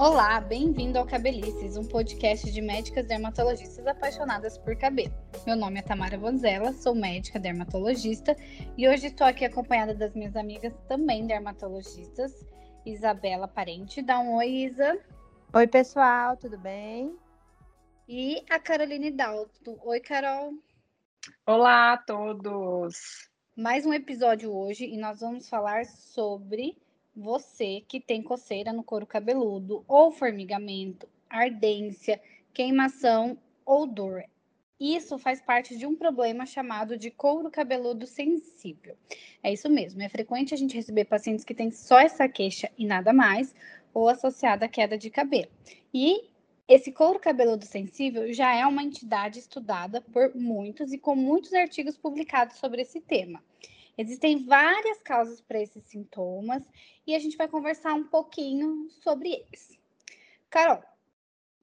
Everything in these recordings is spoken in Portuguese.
Olá, bem-vindo ao Cabelices, um podcast de médicas dermatologistas apaixonadas por cabelo. Meu nome é Tamara Vanzella, sou médica dermatologista e hoje estou aqui acompanhada das minhas amigas também dermatologistas, Isabela Parente. Dá um oi, Isa. Oi, pessoal, tudo bem? E a Caroline Dalto. Oi, Carol. Olá a todos. Mais um episódio hoje e nós vamos falar sobre você que tem coceira no couro cabeludo, ou formigamento, ardência, queimação ou dor. Isso faz parte de um problema chamado de couro cabeludo sensível. É isso mesmo, é frequente a gente receber pacientes que têm só essa queixa e nada mais, ou associada à queda de cabelo. E esse couro cabeludo sensível já é uma entidade estudada por muitos e com muitos artigos publicados sobre esse tema. Existem várias causas para esses sintomas e a gente vai conversar um pouquinho sobre eles. Carol,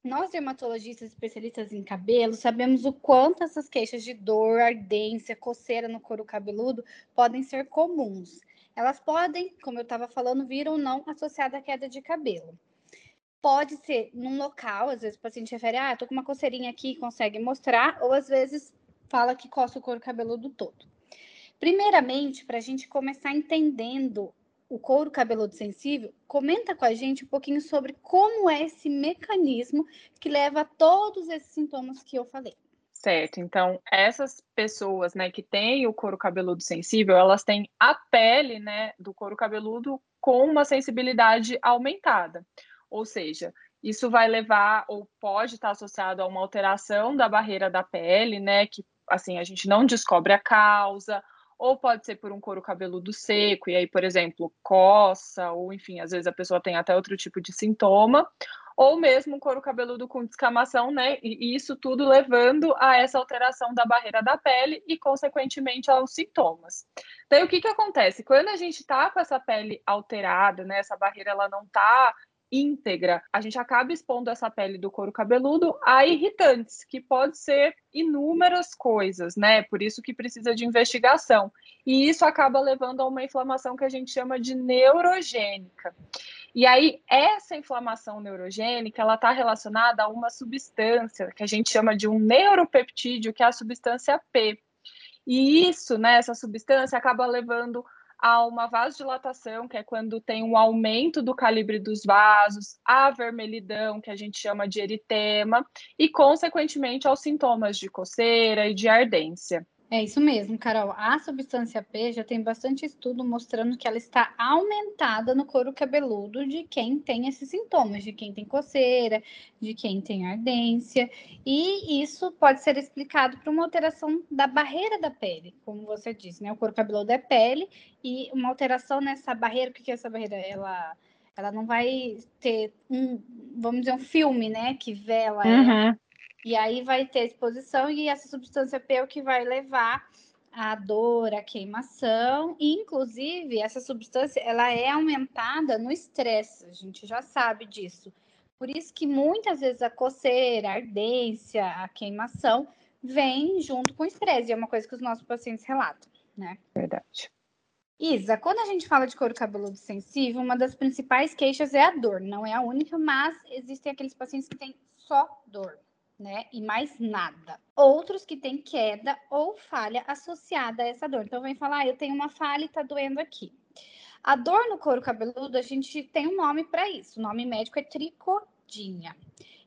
nós dermatologistas especialistas em cabelo sabemos o quanto essas queixas de dor, ardência, coceira no couro cabeludo podem ser comuns. Elas podem, como eu estava falando, vir ou não associada à queda de cabelo. Pode ser num local, às vezes o paciente refere, ah, tô com uma coceirinha aqui, consegue mostrar, ou às vezes fala que coça o couro cabeludo todo. Primeiramente, para a gente começar entendendo o couro cabeludo sensível, comenta com a gente um pouquinho sobre como é esse mecanismo que leva a todos esses sintomas que eu falei. Certo, então essas pessoas, né, que têm o couro cabeludo sensível, elas têm a pele, né, do couro cabeludo com uma sensibilidade aumentada. Ou seja, isso vai levar ou pode estar associado a uma alteração da barreira da pele, né, que assim a gente não descobre a causa, ou pode ser por um couro cabeludo seco, e aí, por exemplo, coça, ou enfim, às vezes a pessoa tem até outro tipo de sintoma, ou mesmo um couro cabeludo com descamação, né? E isso tudo levando a essa alteração da barreira da pele e, consequentemente, aos sintomas. Daí, o que, que acontece? Quando a gente tá com essa pele alterada, né? Essa barreira ela não tá íntegra, a gente acaba expondo essa pele do couro cabeludo a irritantes, que pode ser inúmeras coisas, né? Por isso que precisa de investigação. E isso acaba levando a uma inflamação que a gente chama de neurogênica. E aí, essa inflamação neurogênica, ela está relacionada a uma substância que a gente chama de um neuropeptídeo, que é a substância P. E isso, né, essa substância acaba levando a uma vasodilatação, que é quando tem um aumento do calibre dos vasos, a vermelhidão, que a gente chama de eritema, e, consequentemente, aos sintomas de coceira e de ardência. É isso mesmo, Carol. A substância P já tem bastante estudo mostrando que ela está aumentada no couro cabeludo de quem tem esses sintomas, de quem tem coceira, de quem tem ardência. E isso pode ser explicado por uma alteração da barreira da pele, como você disse, né? O couro cabeludo é pele e uma alteração nessa barreira, o que é essa barreira? Ela ela não vai ter um, vamos dizer, um filme, né, que vela uhum. ela e aí vai ter exposição e essa substância P é o que vai levar a dor, a queimação, e inclusive essa substância ela é aumentada no estresse, a gente já sabe disso. Por isso que muitas vezes a coceira, a ardência, a queimação vem junto com o estresse, e é uma coisa que os nossos pacientes relatam, né? Verdade. Isa, quando a gente fala de couro cabeludo sensível, uma das principais queixas é a dor. Não é a única, mas existem aqueles pacientes que têm só dor né? E mais nada. Outros que têm queda ou falha associada a essa dor. Então, vem falar, ah, eu tenho uma falha e tá doendo aqui. A dor no couro cabeludo, a gente tem um nome para isso. O nome médico é tricodinha.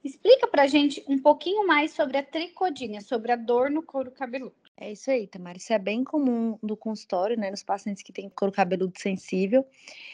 Explica pra gente um pouquinho mais sobre a tricodinha, sobre a dor no couro cabeludo. É isso aí, Tamara. Isso é bem comum no consultório, né, nos pacientes que têm couro cabeludo sensível.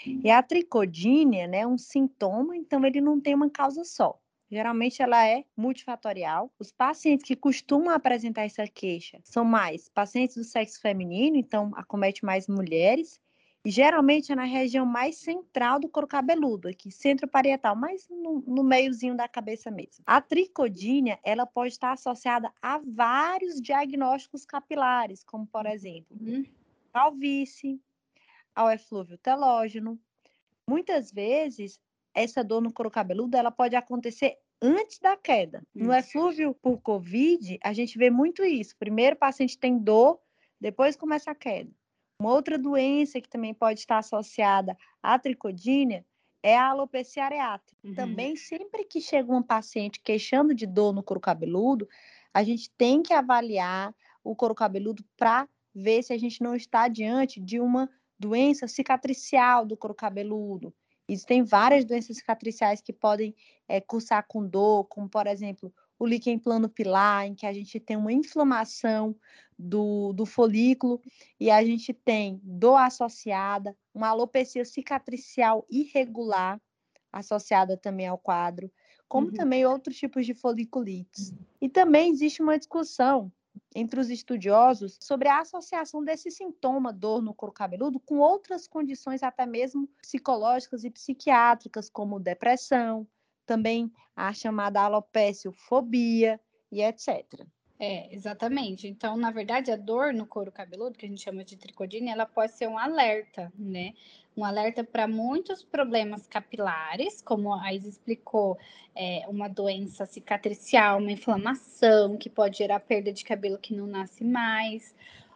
E a tricodínia, né, é um sintoma, então ele não tem uma causa só. Geralmente ela é multifatorial. Os pacientes que costumam apresentar essa queixa são mais pacientes do sexo feminino, então acomete mais mulheres, e geralmente é na região mais central do couro cabeludo, aqui centro-parietal, mais no, no, meiozinho da cabeça mesmo. A tricodínia, ela pode estar associada a vários diagnósticos capilares, como por exemplo, uhum. calvície, ao eflúvio telógeno. Muitas vezes essa dor no couro cabeludo ela pode acontecer antes da queda. No eflúvio por Covid, a gente vê muito isso. Primeiro o paciente tem dor, depois começa a queda. Uma outra doença que também pode estar associada à tricodínia é a alopecia areata. Uhum. Também, sempre que chega um paciente queixando de dor no couro cabeludo, a gente tem que avaliar o couro cabeludo para ver se a gente não está diante de uma doença cicatricial do couro cabeludo. Existem várias doenças cicatriciais que podem é, cursar com dor, como, por exemplo, o líquen plano pilar, em que a gente tem uma inflamação do, do folículo e a gente tem dor associada, uma alopecia cicatricial irregular associada também ao quadro, como uhum. também outros tipos de foliculites. E também existe uma discussão entre os estudiosos sobre a associação desse sintoma, dor no couro cabeludo, com outras condições até mesmo psicológicas e psiquiátricas, como depressão, também a chamada alopeciofobia e etc. É, exatamente. Então, na verdade, a dor no couro cabeludo, que a gente chama de tricodine, ela pode ser um alerta, né? Um alerta para muitos problemas capilares, como a Isa explicou, é, uma doença cicatricial, uma inflamação que pode gerar perda de cabelo que não nasce mais,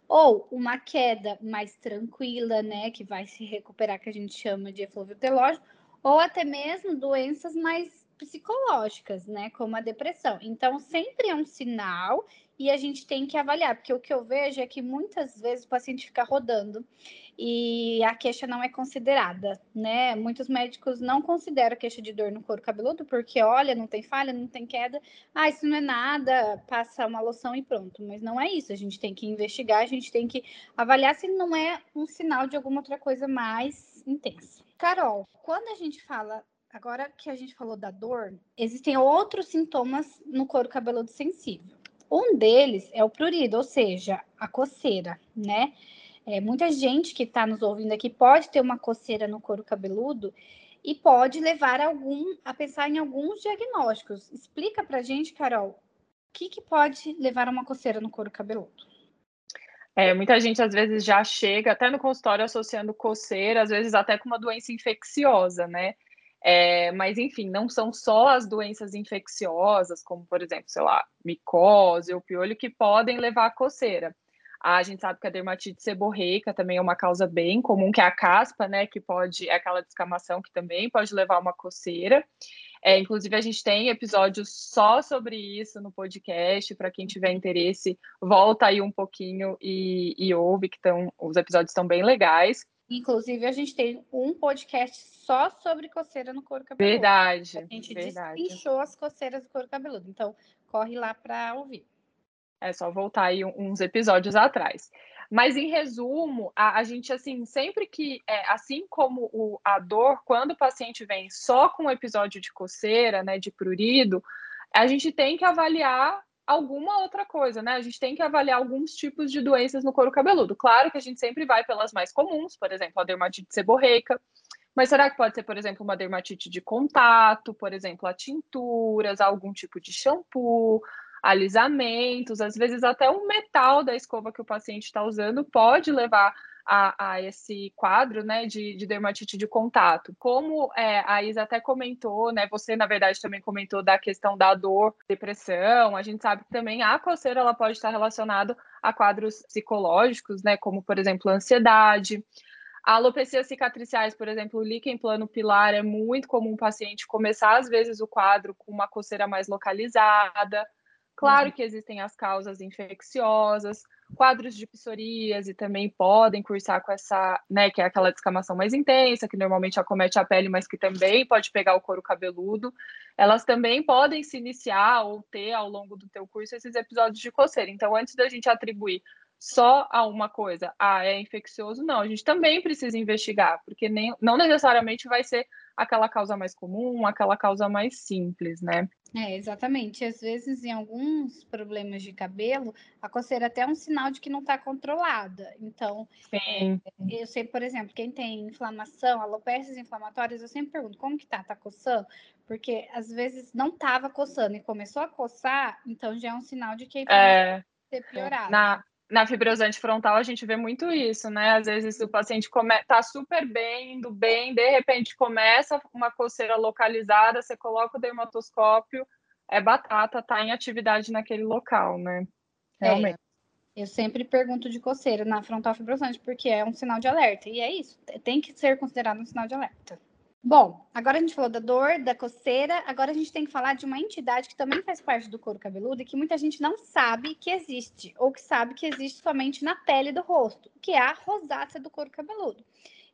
ou uma queda mais tranquila, né? Que vai se recuperar, que a gente chama de eflúvio telógeno, ou até mesmo doenças mais psicológicas, né, como a depressão. Então, sempre é um sinal e a gente tem que avaliar, porque o que eu vejo é que muitas vezes o paciente fica rodando e a queixa não é considerada, né? Muitos médicos não consideram queixa de dor no couro cabeludo porque, olha, não tem falha, não tem queda, ah, isso não é nada, passa uma loção e pronto. Mas não é isso, a gente tem que investigar, a gente tem que avaliar se não é um sinal de alguma outra coisa mais intensa. Carol, quando a gente fala Agora que a gente falou da dor, existem outros sintomas no couro cabeludo sensível. Um deles é o prurido, ou seja, a coceira, né? É, muita gente que está nos ouvindo aqui pode ter uma coceira no couro cabeludo e pode levar algum a pensar em alguns diagnósticos. Explica pra gente, Carol, o que, que pode levar a uma coceira no couro cabeludo? É, muita gente às vezes já chega até no consultório associando coceira, às vezes até com uma doença infecciosa, né? É, mas, enfim, não são só as doenças infecciosas, como, por exemplo, sei lá, micose ou piolho, que podem levar à coceira. A gente sabe que a dermatite seborreica também é uma causa bem comum, que é a caspa, né? Que pode, é aquela descamação que também pode levar a uma coceira. É, inclusive, a gente tem episódios só sobre isso no podcast. Para quem tiver interesse, volta aí um pouquinho e, e ouve, que tão, os episódios estão bem legais. Inclusive, a gente tem um podcast só sobre coceira no couro cabeludo. Verdade. A gente verdade. destrinchou as coceiras do couro cabeludo. Então, corre lá para ouvir. É só voltar aí uns episódios atrás. Mas, em resumo, a, a gente, assim, sempre que, é, assim como o, a dor, quando o paciente vem só com um episódio de coceira, né, de prurido, a gente tem que avaliar alguma outra coisa, né? A gente tem que avaliar alguns tipos de doenças no couro cabeludo. Claro que a gente sempre vai pelas mais comuns, por exemplo, a dermatite seborreica. Mas será que pode ser, por exemplo, uma dermatite de contato, por exemplo, a tinturas, algum tipo de shampoo, alisamentos, às vezes até o metal da escova que o paciente está usando pode levar a, a esse quadro né, de, de, dermatite de contato. Como é, a Isa até comentou, né, você na verdade também comentou da questão da dor, depressão, a gente sabe que também a coceira ela pode estar relacionada a quadros psicológicos, né, como por exemplo ansiedade. A alopecia cicatriciais, por exemplo, o líquen plano pilar é muito comum o paciente começar às vezes o quadro com uma coceira mais localizada. Claro uhum. que existem as causas infecciosas, quadros de psoríase também podem cursar com essa, né, que é aquela descamação mais intensa, que normalmente acomete a pele, mas que também pode pegar o couro cabeludo. Elas também podem se iniciar ou ter ao longo do teu curso esses episódios de coceira. Então, antes da gente atribuir só a uma coisa, ah, é infeccioso, não, a gente também precisa investigar, porque nem, não necessariamente vai ser aquela causa mais comum, aquela causa mais simples, né? É, exatamente. Às vezes, em alguns problemas de cabelo, a coceira até é um sinal de que não está controlada. Então, é, eu sei, por exemplo, quem tem inflamação, alopécias inflamatórias, eu sempre pergunto como que tá? Tá coçando? Porque às vezes não estava coçando e começou a coçar, então já é um sinal de que é, ter piorado. Na, na fibrosante frontal a gente vê muito isso, né? Às vezes o paciente come... tá super bem, indo bem, de repente começa uma coceira localizada, você coloca o dermatoscópio, é batata, tá em atividade naquele local, né? É, Realmente. É, eu sempre pergunto de coceira na frontal fibrosante, porque é um sinal de alerta. E é isso, tem que ser considerado um sinal de alerta. Bom, agora a gente falou da dor, da coceira, agora a gente tem que falar de uma entidade que também faz parte do couro cabeludo e que muita gente não sabe que existe, ou que sabe que existe somente na pele do rosto, que é a rosácea do couro cabeludo.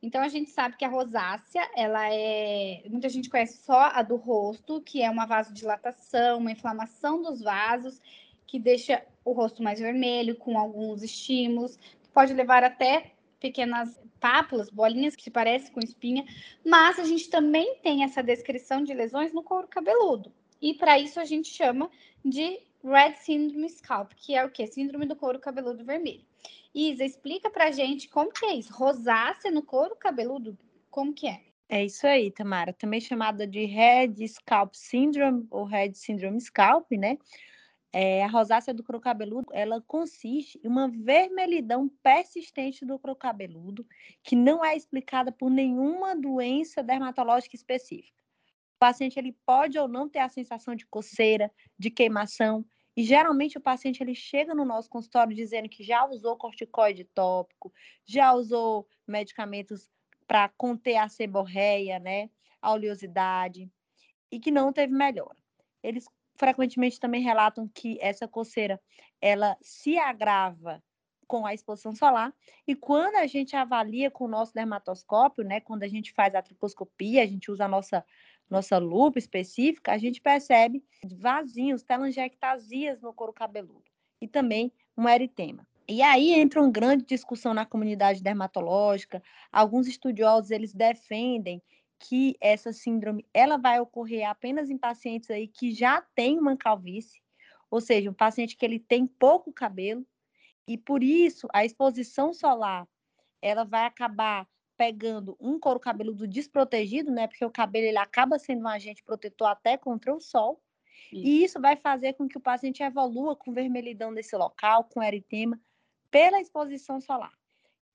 Então a gente sabe que a rosácea, ela é, muita gente conhece só a do rosto, que é uma vasodilatação, uma inflamação dos vasos, que deixa o rosto mais vermelho com alguns estímulos, pode levar até pequenas pápulas, bolinhas que se parecem com espinha, mas a gente também tem essa descrição de lesões no couro cabeludo. E para isso a gente chama de Red Syndrome Scalp, que é o que? Síndrome do couro cabeludo vermelho. Isa, explica pra gente como que é isso. Rosácea no couro cabeludo, como que é? É isso aí, Tamara. Também chamada de Red Scalp Syndrome ou Red Syndrome Scalp, né? É, a rosácea do couro cabeludo, ela consiste em uma vermelhidão persistente do couro cabeludo, que não é explicada por nenhuma doença dermatológica específica. O paciente ele pode ou não ter a sensação de coceira, de queimação, e geralmente o paciente ele chega no nosso consultório dizendo que já usou corticoide tópico, já usou medicamentos para conter a seborreia, né, a oleosidade, e que não teve melhora. Eles frequentemente também relatam que essa coceira ela se agrava com a exposição solar e quando a gente avalia com o nosso dermatoscópio, né, quando a gente faz a triposcopia, a gente usa a nossa nossa lupa específica, a gente percebe vasinhos, telangiectasias no couro cabeludo e também um eritema. E aí entra uma grande discussão na comunidade dermatológica. Alguns estudiosos eles defendem que essa síndrome ela vai ocorrer apenas em pacientes aí que já têm uma calvície, ou seja, um paciente que ele tem pouco cabelo, e por isso a exposição solar ela vai acabar pegando um couro cabeludo desprotegido, né? Porque o cabelo ele acaba sendo um agente protetor até contra o sol. Isso. E isso vai fazer com que o paciente evolua com vermelhidão nesse local, com eritema, pela exposição solar.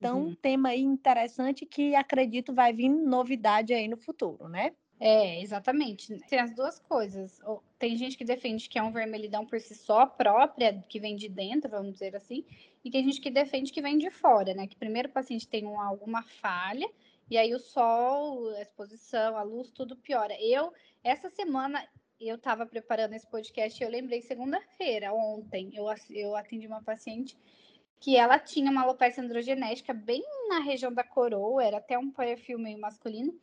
Então, uhum. um tema aí interessante que acredito vai vir novidade aí no futuro, né? É, exatamente. Tem as duas coisas. Tem gente que defende que é um vermelhidão por si só, própria, que vem de dentro, vamos dizer assim, e tem gente que defende que vem de fora, né? Que primeiro o paciente tem uma, alguma falha, e aí o sol, a exposição, a luz, tudo piora. Eu, essa semana, eu estava preparando esse podcast e eu lembrei segunda-feira, ontem, eu, eu atendi uma paciente que ela tinha uma alopecia androgenética bem na região da coroa, era até um perfil meio masculino,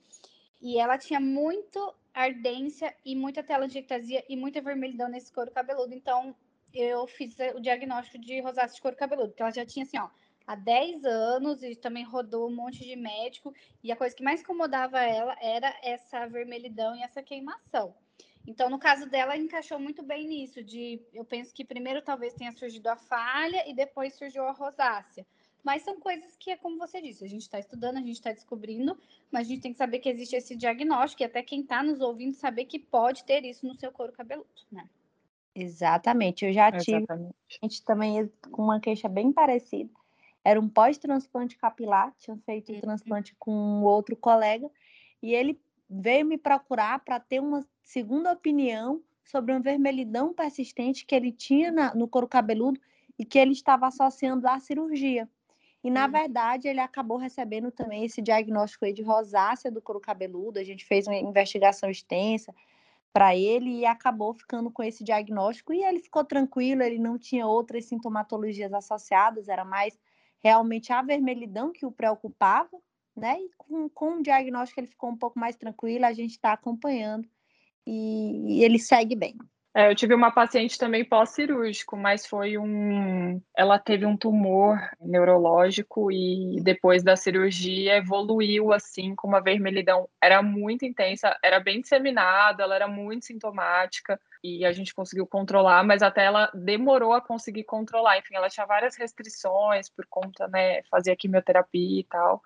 e ela tinha muito ardência e muita telangiectasia e muita vermelhidão nesse couro cabeludo. Então, eu fiz o diagnóstico de rosácea de couro cabeludo, porque ela já tinha assim, ó, há 10 anos e também rodou um monte de médico, e a coisa que mais incomodava ela era essa vermelhidão e essa queimação. Então, no caso dela, encaixou muito bem nisso, de eu penso que primeiro talvez tenha surgido a falha e depois surgiu a rosácea. Mas são coisas que é como você disse, a gente está estudando, a gente está descobrindo, mas a gente tem que saber que existe esse diagnóstico e até quem está nos ouvindo saber que pode ter isso no seu couro cabeludo, né? Exatamente, eu já tive Exatamente. gente também com uma queixa bem parecida. Era um pós-transplante capilar, tinha feito o uhum. transplante com um outro colega, e ele veio me procurar para ter uma segunda opinião sobre uma vermelhidão persistente que ele tinha na, no couro cabeludo e que ele estava associando à cirurgia. E, na verdade, ele acabou recebendo também esse diagnóstico de rosácea do couro cabeludo. A gente fez uma investigação extensa para ele e acabou ficando com esse diagnóstico. E ele ficou tranquilo, ele não tinha outras sintomatologias associadas, era mais realmente a vermelhidão que o preocupava né? E com, com o diagnóstico ele ficou um pouco mais tranquilo, a gente está acompanhando e, e, ele segue bem. É, eu tive uma paciente também pós-cirúrgico, mas foi um. Ela teve um tumor neurológico e depois da cirurgia evoluiu assim com uma vermelhidão. Era muito intensa, era bem disseminada, ela era muito sintomática e a gente conseguiu controlar, mas até ela demorou a conseguir controlar. Enfim, ela tinha várias restrições por conta, né, fazia quimioterapia e tal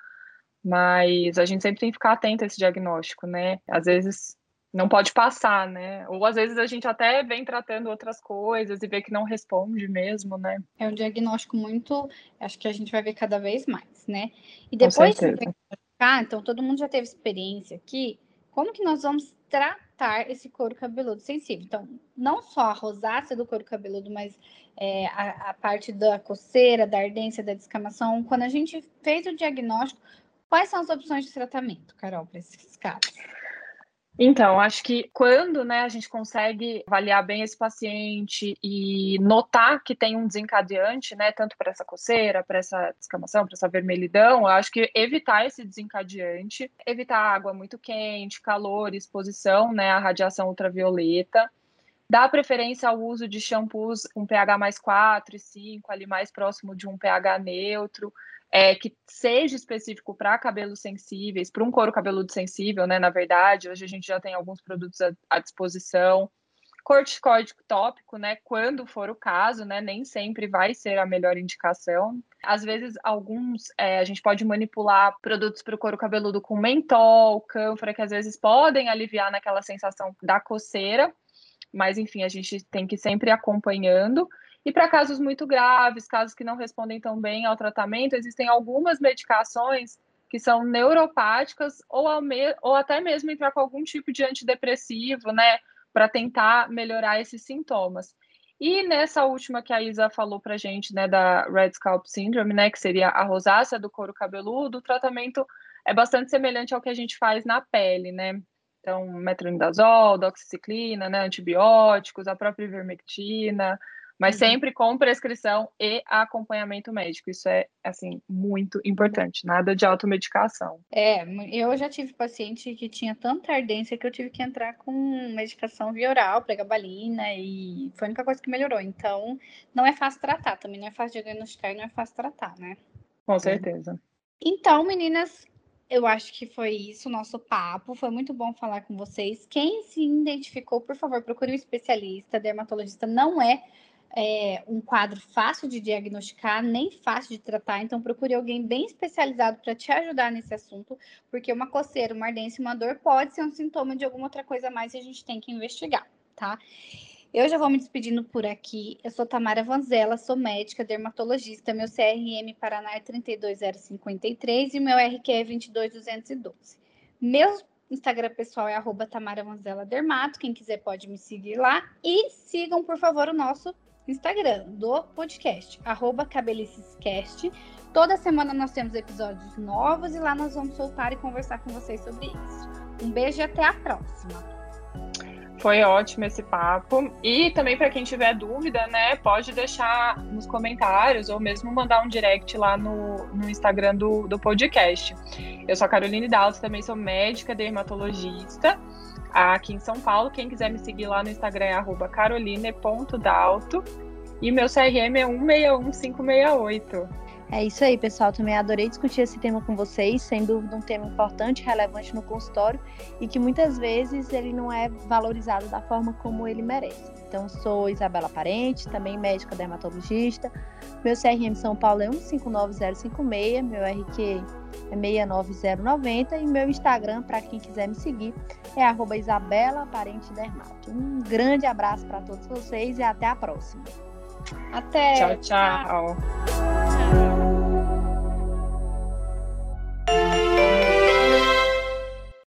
mas a gente sempre tem que ficar atento a esse diagnóstico, né? Às vezes não pode passar, né? Ou às vezes a gente até vem tratando outras coisas e vê que não responde mesmo, né? É um diagnóstico muito, acho que a gente vai ver cada vez mais, né? E depois de diagnosticar, então todo mundo já teve experiência aqui, como que nós vamos tratar esse couro cabeludo sensível? Então, não só a rosácea do couro cabeludo, mas é, a, a parte da coceira, da ardência, da descamação. Quando a gente fez o diagnóstico, Quais são as opções de tratamento, Carol, para esses casos? Então, acho que quando né, a gente consegue avaliar bem esse paciente e notar que tem um desencadeante, né, tanto para essa coceira, para essa descamação, para essa vermelhidão, acho que evitar esse desencadeante, evitar água muito quente, calor, exposição né, à radiação ultravioleta, dar preferência ao uso de shampoos com pH mais 4 e 5, ali mais próximo de um pH neutro, é, que seja específico para cabelos sensíveis, para um couro cabeludo sensível, né? Na verdade, hoje a gente já tem alguns produtos à, à disposição. Corticoide tópico, né? Quando for o caso, né? Nem sempre vai ser a melhor indicação. Às vezes, alguns é, a gente pode manipular produtos para o couro cabeludo com mentol, cânfora, que às vezes podem aliviar naquela sensação da coceira. Mas, enfim, a gente tem que ir sempre acompanhando. E para casos muito graves, casos que não respondem tão bem ao tratamento, existem algumas medicações que são neuropáticas ou, ou até mesmo entrar com algum tipo de antidepressivo, né, para tentar melhorar esses sintomas. E nessa última que a Isa falou para gente, né, da Red Scalp Syndrome, né, que seria a rosácea do couro cabeludo, o tratamento é bastante semelhante ao que a gente faz na pele, né? Então, metronidazol, doxiciclina, né, antibióticos, a própria ivermectina, mas uhum. sempre com prescrição e acompanhamento médico. Isso é, assim, muito importante. Nada de automedicação. É, eu já tive paciente que tinha tanta ardência que eu tive que entrar com medicação via oral, pregabalina, e foi a única coisa que melhorou. Então, não é fácil tratar, também não é fácil diagnosticar e não é fácil tratar, né? Com certeza. Então, meninas, eu acho que foi isso o nosso papo. Foi muito bom falar com vocês. Quem se identificou, por favor, procure um especialista. Dermatologista não é é, um quadro fácil de diagnosticar, nem fácil de tratar, então procure alguém bem especializado para te ajudar nesse assunto, porque uma coceira, uma ardência, uma dor pode ser um sintoma de alguma outra coisa a mais e a gente tem que investigar, tá? Eu já vou me despedindo por aqui. Eu sou Tamara Vanzella, sou médica dermatologista. Meu CRM Paraná é 32053 e meu RQ é 22212. Meu Instagram pessoal é arroba Tamara Dermato. Quem quiser pode me seguir lá. E sigam, por favor, o nosso Instagram do podcast, arroba cabelicescast. Toda semana nós temos episódios novos e lá nós vamos soltar e conversar com vocês sobre isso. Um beijo e até a próxima. Foi ótimo esse papo. E também para quem tiver dúvida, né, pode deixar nos comentários ou mesmo mandar um direct lá no, no Instagram do, do podcast. Eu sou a Caroline Dalto, também sou médica dermatologista aqui em São Paulo. Quem quiser me seguir lá no Instagram é caroline.dalto. E meu CRM é 161568. É isso aí, pessoal. Também adorei discutir esse tema com vocês, sem dúvida um tema importante, relevante no consultório e que muitas vezes ele não é valorizado da forma como ele merece. Então, sou Isabela Parente, também médica dermatologista. Meu CRM São Paulo é 159056, meu RQ é 69090 e meu Instagram, para quem quiser me seguir, é arroba Isabela Parente Dermato. Um grande abraço para todos vocês e até a próxima. Até! Tchau, tchau! tchau. Bye.